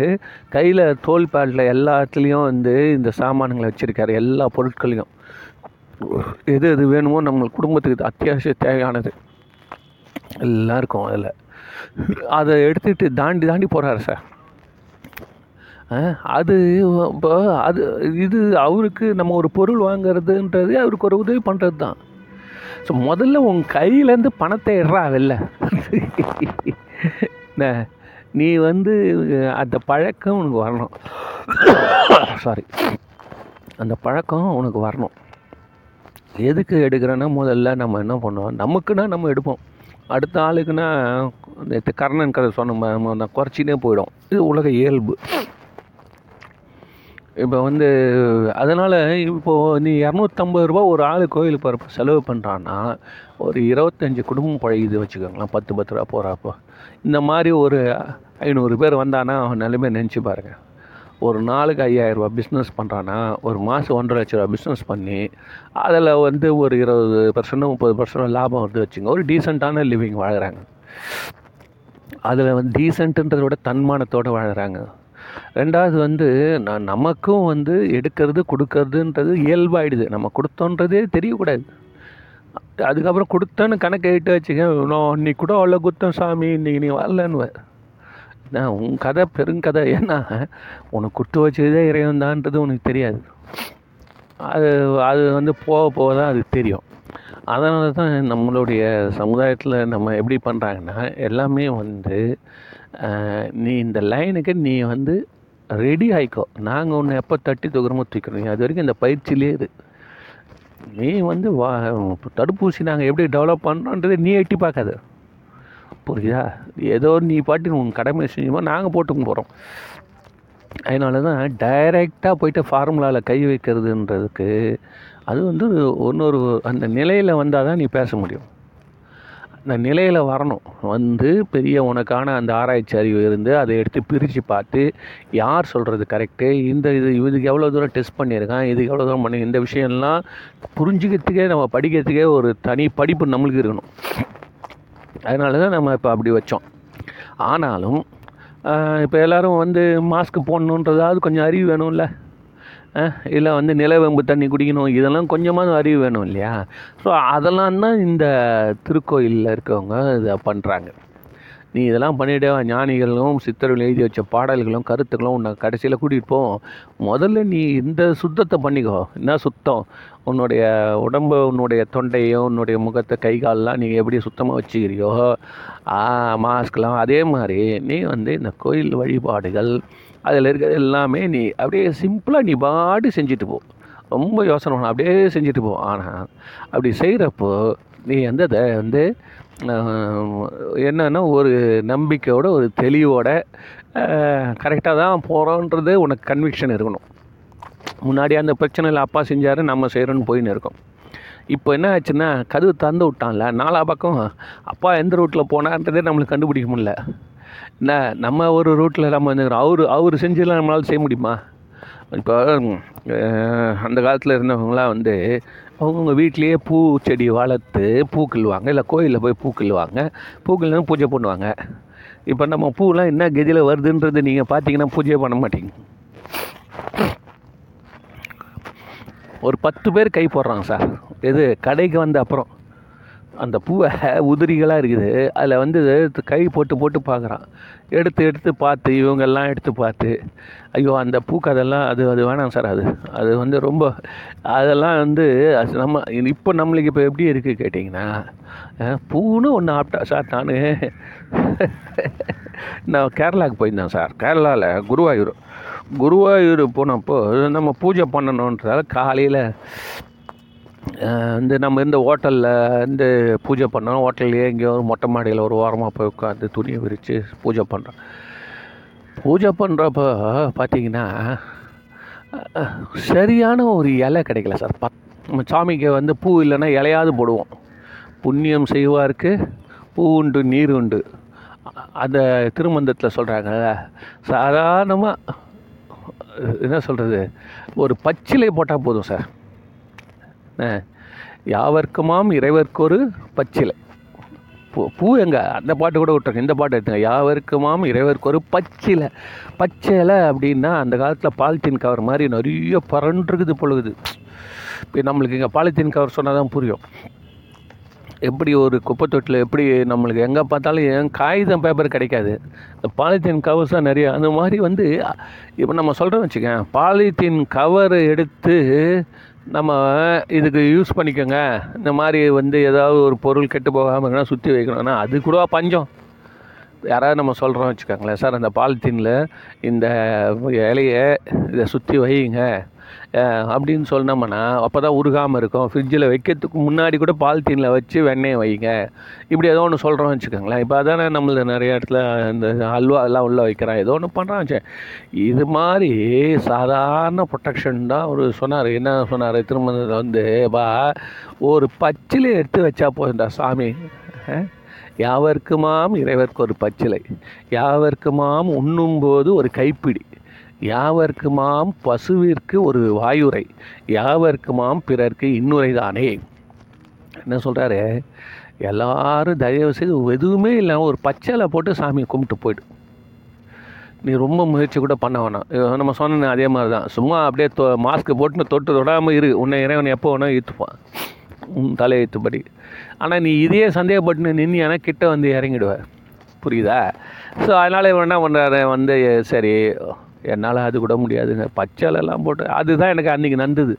கையில் தோல் பேட்டில் எல்லாத்துலேயும் வந்து இந்த சாமானுங்களை வச்சுருக்காரு எல்லா பொருட்களையும். எது எது வேணுமோ நம்ம குடும்பத்துக்கு அத்தியாவசிய தேவையானது. எல்லாம் இருக்கும் அதில். அதை எடுத்துகிட்டு தாண்டி தாண்டி போகிறாரு சார். அது இப்போ அது இது அவருக்கு நம்ம ஒரு பொருள் வாங்குறதுன்றது அவருக்கு ஒரு உதவி பண்ணுறது தான் ஸோ முதல்ல உன் கையிலேருந்து பணத்தை இடுறா வெளில. நீ வந்து அந்த பழக்கம் உனக்கு வரணும். சாரி அந்த பழக்கம் உனக்கு வரணும். எதுக்கு எடுக்கிறேன்னா முதல்ல நம்ம என்ன பண்ணுவோம்? நமக்குன்னா நம்ம எடுப்போம். அடுத்த ஆளுக்குன்னா நேற்று கர்ணன் கதை சொன்ன குறைச்சினே போயிடும். இது உலக இயல்பு. இப்போ வந்து அதனால் இப்போது நீ இரநூத்தம்பது ரூபா ஒரு ஆள் கோயிலுக்கு போகிறப்ப செலவு பண்ணுறான்னா ஒரு இருபத்தஞ்சி குடும்பம் பழகிது வச்சுக்கோங்களேன். பத்து பத்து ரூபா போகிறாப்போ இந்த மாதிரி ஒரு ஐநூறு பேர் வந்தானா அவன் நிலைமை நினச்சி பாருங்க. ஒரு நாளுக்கு ஐயாயிரரூபா பிஸ்னஸ் பண்ணுறான்னா ஒரு மாதம் ஒன்றரை லட்ச ரூபா பிஸ்னஸ் பண்ணி அதில் வந்து ஒரு இருபது பர்சன்ட் முப்பது பர்சன்ட் லாபம் வந்து வச்சுங்க ஒரு டீசெண்டான லிவிங் வாழ்கிறாங்க அதில் வந்து டீசெண்ட்டுன்றத விட தன்மானத்தோடு வாழ்கிறாங்க ரெண்டாவது வந்து நான் நமக்கும் வந்து எடுக்கிறது கொடுக்கறதுன்றது இயல்பாயிடுது. நம்ம கொடுத்தோன்றதே தெரியக்கூடாது. அதுக்கப்புறம் கொடுத்தேன்னு கணக்கு எழுட்டு வச்சுக்க நான் இன்னைக்கு கூட அவ்வளோ குத்தம் சாமி இன்னைக்கு நீ வரலன்னு நான் உன் கதை பெருங்கதை ஏன்னா உனக்கு கொடுத்து வச்சதே இறைவன் உனக்கு தெரியாது. அது அது வந்து போக போக தான் அது தெரியும். அதனால தான் நம்மளுடைய சமுதாயத்தில் நம்ம எப்படி பண்ணுறாங்கன்னா எல்லாமே வந்து நீ இந்த லைனுக்கு நீ வந்து ரெடி ஆகிக்கோ நாங்கள் ஒன்று எப்போ தட்டி தூக்குறமோ தூக்கிறோம் அது வரைக்கும் இந்த பயிற்சியிலே இது நீ வந்து வா தடுப்பூசி நாங்கள் எப்படி டெவலப் பண்ணுறோன்றதை நீ எட்டி பார்க்காத. புரியுதா? ஏதோ நீ பாட்டு உன் கடமை செஞ்சுமோ நாங்கள் போட்டுக்கு போகிறோம் அதனால தான் டைரெக்டாக போயிட்டு ஃபார்முலாவில் கை வைக்கிறதுன்றதுக்கு அது வந்து இன்னொரு அந்த நிலையில் வந்தால் தான் நீ பேச முடியும். அந்த நிலையில் வரணும். வந்து பெரிய உனக்கான அந்த ஆராய்ச்சி அறிவு இருந்து அதை எடுத்து பிரித்து பார்த்து யார் சொல்கிறது கரெக்டு இந்த இது இதுக்கு எவ்வளோ தூரம் டெஸ்ட் பண்ணியிருக்கான்? இதுக்கு எவ்வளோ தூரம் பண்ணி? இந்த விஷயம்லாம் புரிஞ்சுக்கிறதுக்கே நம்ம படிக்கிறதுக்கே ஒரு தனி படிப்பு நம்மளுக்கு இருக்கணும். அதனால தான் நம்ம இப்போ அப்படி வச்சோம். ஆனாலும் இப்போ எல்லோரும் வந்து மாஸ்க் போடணுன்றதாவது கொஞ்சம் அறிவு வேணும்ல? இல்லை வந்து நிலவேம்பு தண்ணி குடிக்கணும் இதெல்லாம் கொஞ்சமாக அறிவு வேணும் இல்லையா? ஸோ அதெல்லாம் தான் இந்த திருக்கோயிலில் இருக்கவங்க இதை பண்ணுறாங்க நீ இதெல்லாம் பண்ணிவிட்டு ஞானிகளும் சித்தர்கள் எழுதி வச்ச பாடல்களும் கருத்துக்களும் உன்னை கடைசியில் கூட்டிகிட்டு போவோம் முதல்ல நீ இந்த சுத்தத்தை பண்ணிக்கோ. என்ன சுத்தம்? உன்னுடைய உடம்பு உன்னுடைய தொண்டையோ உன்னுடைய முகத்தை கை காலெலாம் நீங்கள் எப்படி சுத்தமாக வச்சுக்கிறியோ? மாஸ்க்லாம் அதே மாதிரி நீ வந்து இந்த கோயில் வழிபாடுகள் அதில் இருக்கிறது எல்லாமே நீ அப்படியே சிம்பிளாக நீ பாட்டு செஞ்சுட்டு போ. ரொம்ப யோசனை பண்ண அப்படியே செஞ்சுட்டு போ. ஆனால் அப்படி செய்கிறப்போ நீ வந்து அதை வந்து என்னென்னா ஒரு நம்பிக்கையோட ஒரு தெளிவோட கரெக்டாக தான் போகிறோன்றது உனக்கு கன்விக்ஷன் இருக்கணும். முன்னாடி அந்த பிரச்சனையில் அப்பா செஞ்சார் நம்ம செய்கிறோன்னு போயின்னு இருக்கோம். இப்போ என்ன ஆச்சுன்னா கதவு தந்து விட்டான்ல நாலா பக்கம் அப்பா எந்த ரூட்டில் போனான்றதே நம்மளுக்கு கண்டுபிடிக்க முடியல. என்ன நம்ம ஒரு ரூட்டில் நம்ம வந்துக்கிறோம். அவர் அவர் செஞ்சதெல்லாம் நம்மளால் செய்ய முடியுமா? இப்போ அந்த காலத்தில் இருந்தவங்களாம் வந்து அவங்கவுங்க வீட்லேயே பூ செடி வளர்த்து பூக்கிள்வாங்க இல்லை கோயிலில் போய் பூக்கிள்வாங்க பூக்கிள்னு பூஜை பண்ணுவாங்க. இப்போ நம்ம பூலாம் என்ன கெதியில் வருதுன்றது நீங்கள் பார்த்தீங்கன்னா பூஜையே பண்ண மாட்டீங்க. ஒரு பத்து பேர் கை போடுறாங்க சார். எது கடைக்கு வந்த அப்புறம். அந்த பூவை உதிரிகளாக இருக்குது. அதில் வந்து கை போட்டு போட்டு பார்க்குறான். எடுத்து எடுத்து பார்த்து இவங்கெல்லாம் எடுத்து பார்த்து ஐயோ அந்த பூக்கதெல்லாம் அது அது வேணாம் சார் அது அது வந்து ரொம்ப அதெல்லாம் வந்து அது நம்ம இப்போ நம்மளுக்கு இப்போ எப்படி இருக்குது கேட்டிங்கன்னா பூன்னு ஒன்று ஆப்டா சார் நான் நான் கேரளாவுக்கு போயிருந்தேன் சார் கேரளாவில் குருவாயூர். குருவாயூர் போனப்போ நம்ம பூஜை பண்ணணுன்றதால காலையில் வந்து நம்ம இந்த ஹோட்டலில் வந்து பூஜை பண்ணோம் ஹோட்டல்லையே எங்கேயோ ஒரு மொட்டை மாடியில் ஒரு ஓரமாக போய் உட்காந்து துணியை விரித்து பூஜை பண்ணுறோம் பூஜை பண்ணுறப்போ பார்த்தீங்கன்னா சரியான ஒரு இலை கிடைக்கல சார். பத் நம்ம சாமிக்கு வந்து பூ இல்லைன்னா இலையாவது போடுவோம். புண்ணியம் செய்வார்க்கு பூ உண்டு நீர் உண்டு. அந்த திருமந்தத்தில் சொல்கிறாங்க சாதாரணமாக என்ன சொல்கிறது ஒரு பச்சிலை போட்டால் போதும் சார். யாவர்க்குமாம் இறைவர்க்கொரு பச்சிலை. பூ பூ எங்க? அந்த பாட்டு கூட விட்டுருங்க இந்த பாட்டு எடுத்துங்க. யாவருக்குமாம் இறைவருக்கு ஒரு பச்சிலை. பச்சைலை அப்படின்னா அந்த காலத்தில் பாலித்தீன் கவர் மாதிரி நிறைய பரண்டுருக்குது பொழுது இப்போ நம்மளுக்கு இங்கே பாலித்தீன் கவர் சொன்னால் தான் புரியும். எப்படி ஒரு குப்பை தொட்டில் எப்படி நம்மளுக்கு எங்கே பார்த்தாலும் ஏன் காகிதம் பேப்பர் கிடைக்காது. இந்த பாலித்தீன் கவர்ஸ் தான் நிறையா. அந்த மாதிரி வந்து இப்போ நம்ம சொல்கிறோம் வச்சுக்கேன் பாலித்தீன் கவர் எடுத்து நம்ம இதுக்கு யூஸ் பண்ணிக்கோங்க. இந்த மாதிரி வந்து ஏதாவது ஒரு பொருள் கெட்டு போகாமல் இருக்குன்னா சுற்றி வைக்கணும்னா அது கூட பஞ்சம். யாராவது நம்ம சொல்கிறோம் வச்சுக்கோங்களேன். சார் அந்த பாலித்தீனில் இந்த இலையை இதை சுற்றி வையுங்க. அப்படின்னு சொன்னோம்னா அப்போ தான் உருகாமல் இருக்கும். ஃப்ரிட்ஜில் வைக்கிறதுக்கு முன்னாடி கூட பாலித்தீனில் வச்சு வெண்ணெயை வைங்க. இப்படி ஏதோ ஒன்று சொல்கிறோம் வச்சுக்கோங்களேன். இப்போ அதானே நம்மளது நிறைய இடத்துல இந்த அல்வா எல்லாம் உள்ளே வைக்கிறான் ஏதோ ஒன்று பண்ணுறான் இது மாதிரி சாதாரண ப்ரொட்டக்ஷன் தான் ஒரு சொன்னார். என்ன சொன்னார்? திருமணத்தில் வந்து பா ஒரு பச்சிலை எடுத்து வச்சா போதும்டா சாமி. யாவர்க்குமாம் இறைவர்க்கு ஒரு பச்சிலை. யாவர்க்குமாம் உண்ணும்போது ஒரு கைப்பிடி. யாவர்க்குமாம் பசுவிற்கு ஒரு வாயுரை யாவர்க்குமாம் பிறர்க்கு இன்னுரை தானே என்ன சொல்கிறாரு எல்லாரும் தயவு செய்து எதுவுமே இல்லாமல் ஒரு பச்சைலை போட்டு சாமியை கும்பிட்டு போய்டு. நீ ரொம்ப முயற்சி கூட பண்ண வேணாம். நம்ம சொன்ன அதே மாதிரி தான் சும்மா அப்படியே தொ மாஸ்க்கு போட்டுன்னு தொட்டு தொடாமல் இரு. உன்னை இறைவன் எப்போ வேணால் ஈத்துப்பான் உன் தலையெழுத்துப்படி ஆனால் நீ இதையே சந்தேகப்பட்டு நின்னியானா கிட்ட வந்து இறங்கிடுவ. புரியுதா? ஸோ அதனால் இவன் என்ன பண்ணுறாரு வந்து சரி என்னால் அது கூட முடியாதுங்க. பச்சைலாம் போட்டு அதுதான் எனக்கு அன்றைக்கி நந்தது.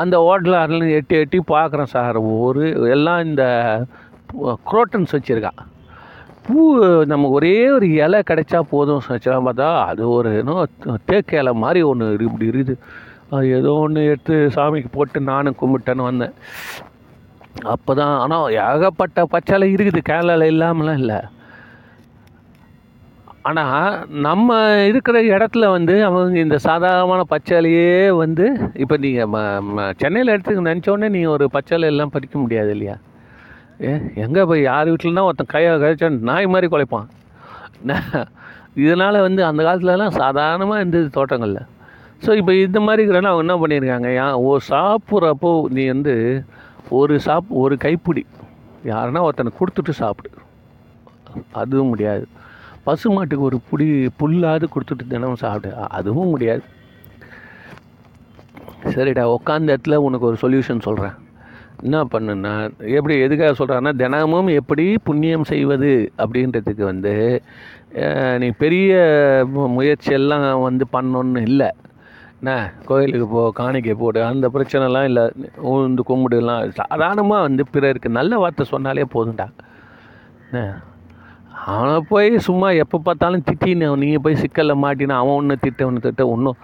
அந்த ஹோட்டலில் எட்டி எட்டி பார்க்குறேன் சார். ஒரு எல்லாம் இந்த குரோட்டன்ஸ் வச்சுருக்கான் பூ நம்ம ஒரே ஒரு இலை கிடைச்சா போதும் வச்சலாம் பார்த்தா அது ஒரு இன்னும் தேக்கு இலை மாதிரி ஒன்று இப்படி இருக்குது. அது ஏதோ ஒன்று எடுத்து சாமிக்கு போட்டு நானும் கும்பிட்டேன்னு வந்தேன். அப்போ தான் ஆனால் ஏகப்பட்ட பச்சலை இருக்குது. கேரளாவில் இல்லாமலாம் இல்லை. ஆனால் நம்ம இருக்கிற இடத்துல வந்து அவங்க இந்த சாதாரணமான பச்சாலையே வந்து இப்போ நீங்கள் சென்னையில் எடுத்துக்க நினச்சோடனே நீங்கள் ஒரு பச்சாலை எல்லாம் பறிக்க முடியாது இல்லையா? ஏ எங்கே போய் யார் வீட்டிலனா ஒருத்தன் கையை கழிச்சான் நாய் மாதிரி குலைப்பான். இதனால் வந்து அந்த காலத்துலலாம் சாதாரணமாக இருந்தது தோட்டங்களில். ஸோ இப்போ இந்த மாதிரி இருக்கிறனா அவங்க என்ன பண்ணியிருக்காங்க? யா ஓ சாப்பிட்றப்போ நீ வந்து ஒரு சாப் ஒரு கைப்பிடி யாருன்னா ஒருத்தனை கொடுத்துட்டு சாப்பிடு. அதுவும் முடியாது. பசுமாட்டுக்கு ஒரு புடி புல்லாவது கொடுத்துட்டு தினமும் சாப்பிடு. அதுவும் முடியாது. சரிடா உட்காந்த இடத்துல உனக்கு ஒரு சொல்யூஷன் சொல்கிறேன் என்ன பண்ணுன்னா எப்படி எதுக்காக சொல்கிறான்னா தினமும் எப்படி புண்ணியம் செய்வது அப்படின்றதுக்கு வந்து நீ பெரிய முயற்சியெல்லாம் வந்து பண்ணணுன்னு இல்லை. என்ன கோயிலுக்கு போ காணிக்கை போடு அந்த பிரச்சனைலாம் இல்லை. உந்து கும்பிடுலாம் சாதாரணமாக வந்து பிறருக்கு நல்ல வார்த்தை சொன்னாலே போதும்டா. என்ன? அவனை போய் சும்மா எப்போ பார்த்தாலும் திட்டின்னு நீங்கள் போய் சிக்கலில் மாட்டினா அவன் ஒன்று திட்ட ஒன்று திட்ட ஒன்றும்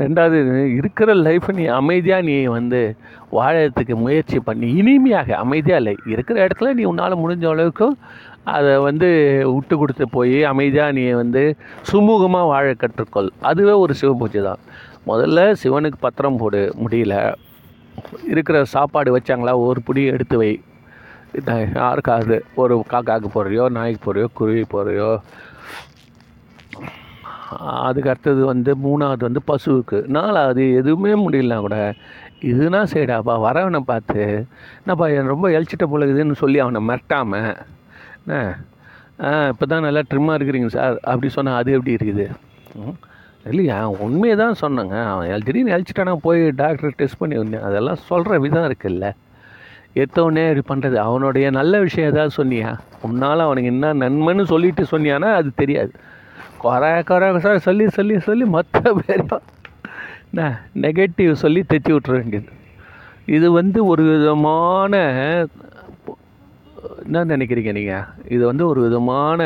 ரெண்டாவது இருக்கிற லைஃப்பை நீ அமைதியாக நீ வந்து வாழறதுக்கு முயற்சி பண்ணி இனிமையாக அமைதியாக இல்லை. இருக்கிற இடத்துல நீ உன்னால் முடிஞ்ச அளவுக்கு அதை வந்து விட்டு கொடுத்து போய் அமைதியாக நீ வந்து சுமூகமாக வாழ கற்றுக்கொள். அதுவே ஒரு சிவபூஜை தான். முதல்ல சிவனுக்கு பத்திரம் போடு முடியல. இருக்கிற சாப்பாடு வச்சாங்களா ஒரு புடி எடுத்து வை. யாருக்காவது ஒரு காக்காக்கு போடுறியோ நாய்க்கு போடுறியோ குருவி போடுறியோ? அதுக்கு அடுத்தது வந்து மூணாவது வந்து பசுவுக்கு. நாலாவது எதுவுமே முடியலனா கூட இதுனா சரிடாப்பா வரவனை பார்த்து என்னப்பா என் ரொம்ப எழிச்சிட்ட போல சொல்லி அவனை மிரட்டாமல் என்ன? ஆ இப்போ தான் நல்லா ட்ரிம்மாக இருக்கிறீங்க சார். அப்படி சொன்னால் அது எப்படி இருக்குது? இல்லையா? உண்மையை தான் சொன்னாங்க. அவன் எல் திடீர்னு எழிச்சிட்டானா போய் டாக்டர் டெஸ்ட் பண்ணி வந்தேன். அதெல்லாம் சொல்கிற விதம் இருக்குல்ல. எடுத்தவொடனே இது பண்ணுறது அவனுடைய நல்ல விஷயம் ஏதாவது சொன்னியா? உன்னால் அவனுக்கு என்ன நன்மைன்னு சொல்லிட்டு சொன்னியானா அது தெரியாது. குறை குறை குறை சொல்லி சொல்லி சொல்லி மற்ற பேரும் என்ன நெகட்டிவ் சொல்லி தைச்சி விட்ற வேண்டியது. இது வந்து ஒரு விதமான என்ன நினைக்கிறீங்க நீங்கள் இது வந்து ஒரு விதமான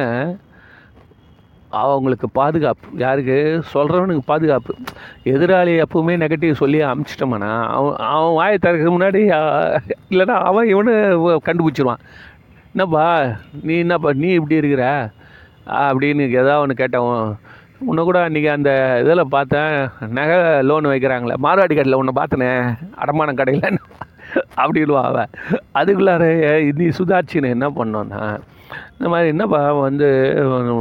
அவங்களுக்கு பாதுகாப்பு. யாருக்கு? சொல்கிறவனுக்கு பாதுகாப்பு. எதிராளி எப்பவுமே நெகட்டிவ் சொல்லி அமுச்சிட்டோம்னா அவன் அவன் வாயை திறக்க முன்னாடி இல்லைன்னா அவன் இவனு கண்டுபிடிச்சிருவான். என்னப்பா நீ என்னப்பா நீ இப்படி இருக்கிற? அப்படின்னு ஏதாவது ஒன்று கேட்டவன் உன்னை கூட அன்றைக்கி அந்த இதில் பார்த்தேன் நகை லோன் வைக்கிறாங்களே மார்வாடி கடையில் உன்னை பார்த்தனே அடமான கடையில் அப்படின்வா அவன். அதுக்குள்ளார நீ சுதாச்சின்னு என்ன பண்ணோன்னா இந்த மாதிரி என்னப்பா வந்து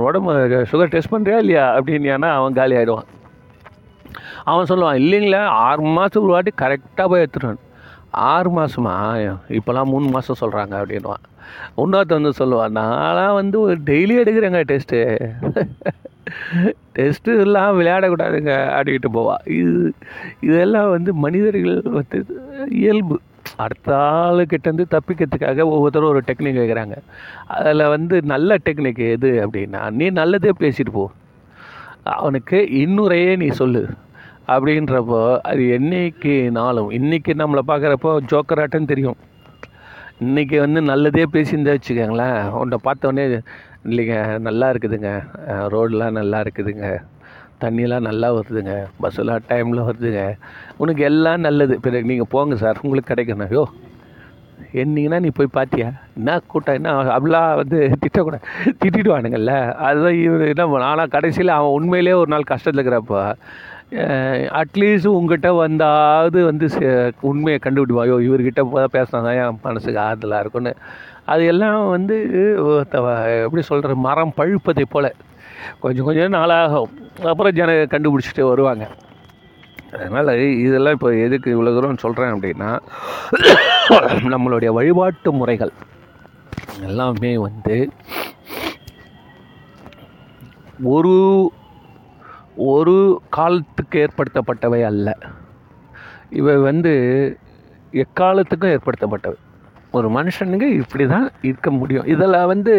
உடம்பு சுகர் டெஸ்ட் பண்ணுறியா இல்லையா அப்படின்னா அவன் காலி ஆகிடுவான் அவன் சொல்லுவான் இல்லைங்களா ஆறு மாதத்துக்கு ஒரு வாட்டி கரெக்டாக போய் எடுத்துருவான். ஆறு மாதமா இப்போலாம் மூணு மாதம் சொல்கிறாங்க அப்படின்வான் இன்னொருத்த வந்து சொல்லுவான் நான்லாம் வந்து ஒரு டெய்லி எடுக்கிறேங்க டெஸ்ட்டு டெஸ்ட்டு எல்லாம் விளையாடக்கூடாதுங்க ஆடிக்கிட்டு போவா. இது இதெல்லாம் வந்து மனிதர்கள் வந்து இயல்பு. அடுத்த ஆளுக்கிட்டேருந்து தப்பிக்கிறதுக்காக ஒவ்வொருத்தரும் ஒரு டெக்னிக் வைக்கிறாங்க. அதில் வந்து நல்ல டெக்னிக் எது அப்படின்னா நீ நல்லதே பேசிட்டு போ. அவனுக்கு இன்னுரையே நீ சொல்லு. அப்படின்றப்போ அது என்னைக்கு நாளும் இன்றைக்கி நம்மளை பார்க்குறப்போ ஜோக்கராட்டம் தெரியும். இன்றைக்கி வந்து நல்லதே பேசியிருந்தா வச்சுக்கோங்களேன் உன்னை பார்த்தோன்னே இல்லைங்க நல்லா இருக்குதுங்க. ரோடெலாம் நல்லா இருக்குதுங்க. தண்ணியெலாம் நல்லா வருதுங்க. பஸ்ஸெல்லாம் டைமில் வருதுங்க. உனக்கு எல்லாம் நல்லது. பிறகு நீங்கள் போங்க சார். உங்களுக்கு கிடைக்கணும் ஐயோ என்னீங்கன்னா நீ போய் பார்த்தியா என்ன கூட்டம்? என்ன அப்படிலாம் வந்து திட்டக்கூடாது திட்டிடுவானுங்கள்ல அதுதான் இவர் என்ன ஆனால் கடைசியில் அவன் உண்மையிலே ஒரு நாள் கஷ்டத்தில் இருக்கிறப்போ அட்லீஸ்ட் உங்ககிட்ட வந்தாவது வந்து உண்மையை கண்டுபிடிவாயோ இவர்கிட்ட பேசினா தான் என் மனசுக்கு ஆறுதலாக இருக்கும்னு. அது எல்லாம் வந்து எப்படி சொல்கிற மரம் பழுப்பதை போல். கொஞ்சம் கொஞ்சம் நாளாகும். அப்புறம் ஜன கண்டுபிடிச்சிட்டு வருவாங்க. அதனால் இதெல்லாம் இப்போ எதுக்கு இவ்வளோ தூரம் சொல்கிறேன் அப்படின்னா நம்மளுடைய வழிபாட்டு முறைகள் எல்லாமே வந்து ஒரு ஒரு காலத்துக்கு ஏற்படுத்தப்பட்டவை அல்ல. இவை வந்து எக்காலத்துக்கும் ஏற்படுத்தப்பட்டவை. ஒரு மனுஷனுங்க இப்படி தான் இருக்க முடியும். இதில் வந்து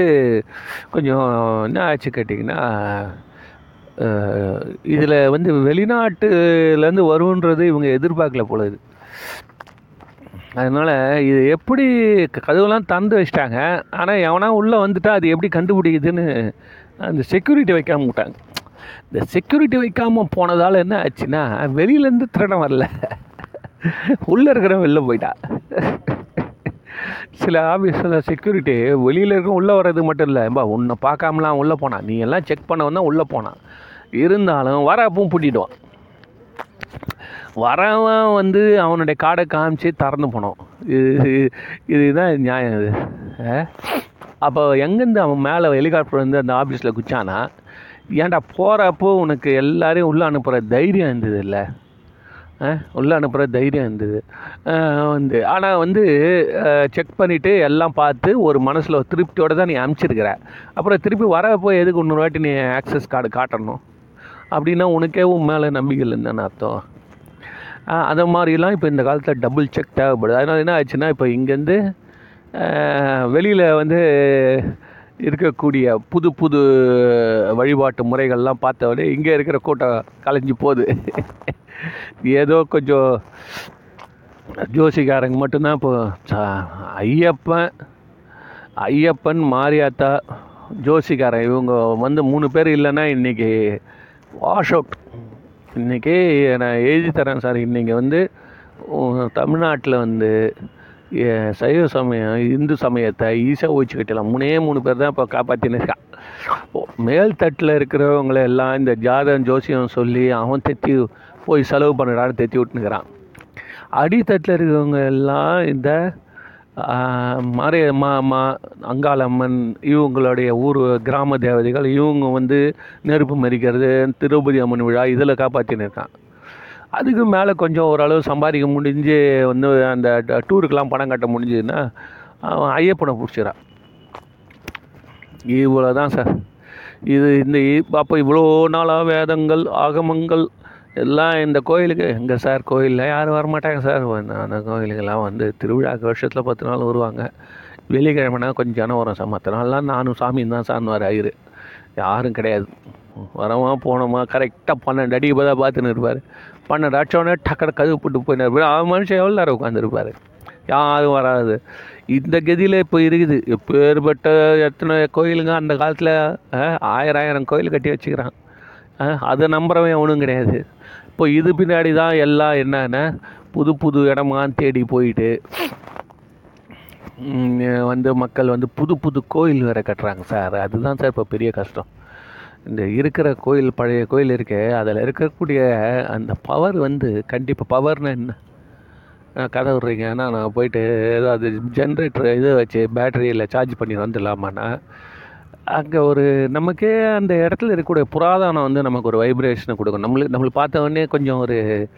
கொஞ்சம் என்ன ஆச்சு கேட்டிங்கன்னா இதில் வந்து வெளிநாட்டுலேருந்து வருன்றது இவங்க எதிர்பார்க்கல பொழுது அதனால் இது எப்படி கதவுலாம் திறந்து வச்சிட்டாங்க ஆனால் எவனா உள்ளே வந்துட்டா அது எப்படி கண்டுபிடிக்குதுன்னு அந்த செக்யூரிட்டி வைக்காம விட்டாங்க. இந்த செக்யூரிட்டி வைக்காமல் போனதால் என்ன ஆச்சுன்னா வெளியிலேருந்து திருடம் வரல. உள்ளே இருக்கிறவன் வெளில போயிட்டா சில ஆஃபீஸில் செக்யூரிட்டி வெளியில் இருக்க உள்ளே வர்றது மட்டும் இல்லை. பா உன்னை பார்க்காமலாம் உள்ளே போனான் நீ எல்லாம் செக் பண்ண வந்தால் உள்ளே போனான் இருந்தாலும் வரப்பும் பூட்டிடுவான். வரவன் வந்து அவனுடைய கார்டை காமிச்சு திறந்து போனோம் இது இதுதான் நியாயம் இது. அப்போ எங்கேருந்து அவன் மேலே ஹெலிகாப்டர் வந்து அந்த ஆஃபீஸில் குச்சானா ஏன்டா போகிறப்போ உனக்கு எல்லாரையும் உள்ளே அனுப்புகிற தைரியம் இருந்தது இல்லை? உள்ளே அனுப்புகிற தைரியம் இருந்தது. வந்து ஆனால் வந்து செக் பண்ணிவிட்டு எல்லாம் பார்த்து ஒரு மனசில் ஒரு திருப்தியோடு தான் நீ அனுப்பிச்சிருக்கிற. அப்புறம் திருப்பி வர போய் எதுக்கு இன்னொரு வாட்டி நீ ஆக்சஸ் கார்டு காட்டணும்? அப்படின்னா உனக்கே உன் மேலே நம்பிக்கை இல்லைன்னு அர்த்தம். அந்த மாதிரிலாம் இப்போ இந்த காலத்தில் டபுள் செக் தேவைப்படுது. அதனால் என்ன ஆச்சுன்னா இப்போ இங்கேருந்து வெளியில் வந்து இருக்கக்கூடிய புது புது வழிபாட்டு முறைகள்லாம் பார்த்தவொடனே இங்கே இருக்கிற கூட்டம் கலைஞ்சு போகுது. ஏதோ கொஞ்சம் ஜோசிக்காரங்க மட்டும்தான் இப்போ ஐயப்பன் ஐயப்பன் மாரியாத்தா ஜோசிக்காரன் இவங்க வந்து மூணு பேர் இல்லைன்னா இன்றைக்கி வாஷ் அவுட் இன்றைக்கி நான் எழுதி தரேன் சார். இன்றைக்கி வந்து தமிழ்நாட்டில் வந்து சைவ சமயம் இந்து சமயத்தை ஈஸியாக ஒழிச்சுக்கிட்டலாம் மூணே மூணு பேர் தான் இப்போ காப்பாற்றின்னு இருக்கா. மேல் தட்டில் இருக்கிறவங்கள எல்லாம் இந்த ஜாதகம் ஜோசியம் சொல்லி அவன் தெத்தி போய் செலவு பண்ணுறான்னு தெத்தி விட்டுனுக்கிறான். அடித்தட்டில் இருக்கிறவங்க எல்லாம் இந்த மறை மாமா அங்காளம்மன் இவங்களுடைய ஊர் கிராம தேவதைகள் இவங்க வந்து நெருப்பு மறிக்கிறது திருப்பதி அம்மன் விழா இதில் காப்பாற்றின்னு இருக்கான் அதுக்கு மேலே கொஞ்சம் ஓரளவு சம்பாதிக்க முடிஞ்சு வந்து அந்த டூருக்கெலாம் பணம் கட்ட முடிஞ்சதுன்னா அவன் ஐயப்பனை பிடிச்சிடான் இவ்வளோ தான் சார். இது இந்த அப்போ இவ்வளோ நாளாக வேதங்கள் ஆகமங்கள் எல்லாம் இந்த கோயிலுக்கு எங்கே சார் கோயிலில் யாரும் வரமாட்டாங்க சார். அந்த கோயிலுக்கெல்லாம் வந்து திருவிழாக்கு வருஷத்தில் பத்து நாள் வருவாங்க. வெள்ளிக்கிழமைனா கொஞ்சம் ஜனம் வரும் சார். மற்ற நாள்லாம் நானும் சாமியும் தான் சார்னுவார் ஐயர் யாரும் கிடையாது. வரமா போனோமா கரெக்டாக பன்னெண்டு அடி தான் பார்த்துன்னு இருப்பார். பன்னெண்டு அடிச்சோடனே டக்கடை கதவு போட்டு போயின்னு இருப்பார் அவன் மனுஷன் எவ்வளோ நேரம் உட்காந்துருப்பார் யாரும் வராது. இந்த கதியில் இப்போ இருக்குது. எப்பேற்பட்ட எத்தனை கோயிலுங்க அந்த காலத்தில் ஆயிரம் ஆயிரம் கோயில் கட்டி வச்சுக்கிறான். அதை நம்புறவன் ஒன்றும் கிடையாது. இப்போ இது பின்னாடி தான் எல்லாம் என்னென்ன? புது புது இடமா தேடி போயிட்டு வந்து மக்கள் வந்து புது புது கோயில் வேறு கட்டுறாங்க சார். அதுதான் சார் இப்போ பெரிய கஷ்டம். இந்த இருக்கிற கோயில் பழைய கோயில் இருக்கு அதில் இருக்கக்கூடிய அந்த பவர் வந்து கண்டிப்பாக பவர்னு என்ன? கதை கதை ஆனால் நான் போயிட்டு ஏதாவது ஜென்ரேட்டர் இது வச்சு பேட்டரியில் சார்ஜ் பண்ணி வந்துடலாமான்னா அங்கே ஒரு நமக்கே அந்த இடத்துல இருக்கக்கூடிய புராதனம் வந்து நமக்கு ஒரு வைப்ரேஷனை கொடுக்கும். நம்மளுக்கு நம்மளுக்கு பார்த்த உடனே கொஞ்சம் ஒரு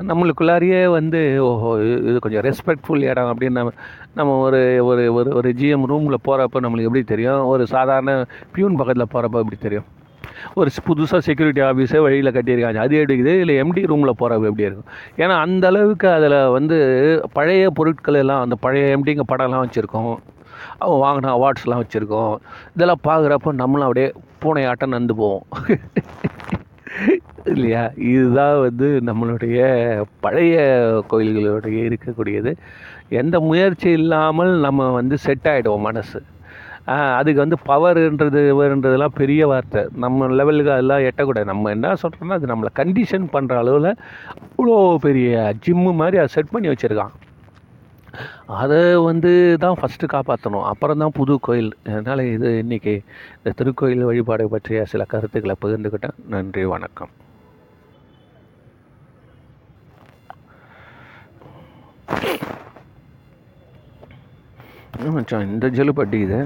நம்மளுக்குள்ளாரியே வந்து ஓஹோ இது- கொஞ்சம் ரெஸ்பெக்ட்ஃபுல் இடம் அப்படின்னு நம்ம நம்ம ஒரு ஒரு ஒரு ஒரு ஜிஎம் ரூமில் போகிறப்ப நம்மளுக்கு எப்படி தெரியும்? ஒரு சாதாரண பியூன் பக்கத்தில் போகிறப்ப எப்படி தெரியும்? ஒரு புதுசாக செக்யூரிட்டி ஆஃபீஸே வழியில் கட்டியிருக்காங்க. அது எடுக்குது இல்லை எம்டி ரூமில் போகிறப்ப எப்படி இருக்கும்? ஏன்னா அந்த அளவுக்கு அதில் வந்து பழைய பொருட்கள் எல்லாம் அந்த பழைய எம்டிங்க படம்லாம் வச்சுருக்கோம். அவன் வாங்கின அவார்ட்ஸ்லாம் வச்சுருக்கோம். இதெல்லாம் பார்க்குறப்ப நம்மளும் அப்படியே பூனையாட்டம் நந்து போவோம். இல்லையா? இதுதான் வந்து நம்மளுடைய பழைய கோயில்களுடைய இருக்கக்கூடியது. எந்த முயற்சி இல்லாமல் நம்ம வந்து செட் ஆகிடுவோம் மனசு. அதுக்கு வந்து பவர்ன்றது இவர்ன்றதெல்லாம் பெரிய வார்த்தை. நம்ம லெவலுக்கு அதெல்லாம் எட்டக்கூடாது. நம்ம என்ன சொல்கிறோம்னா அது நம்மளை கண்டிஷன் பண்ணுற அளவில் அவ்வளோ பெரிய ஜிம்மு மாதிரி அதை செட் பண்ணி வச்சுருக்கான். அதை வந்து தான் ஃபஸ்ட்டு காப்பாற்றணும் அப்புறம் தான் புது கோயில். அதனால் இது இன்றைக்கி இந்த திருக்கோயில் வழிபாடு பற்றிய சில கருத்துக்களை பகிர்ந்துக்கிட்டேன். நன்றி வணக்கம். மச்சான் இந்த ஜெலுப்பட்டி இது.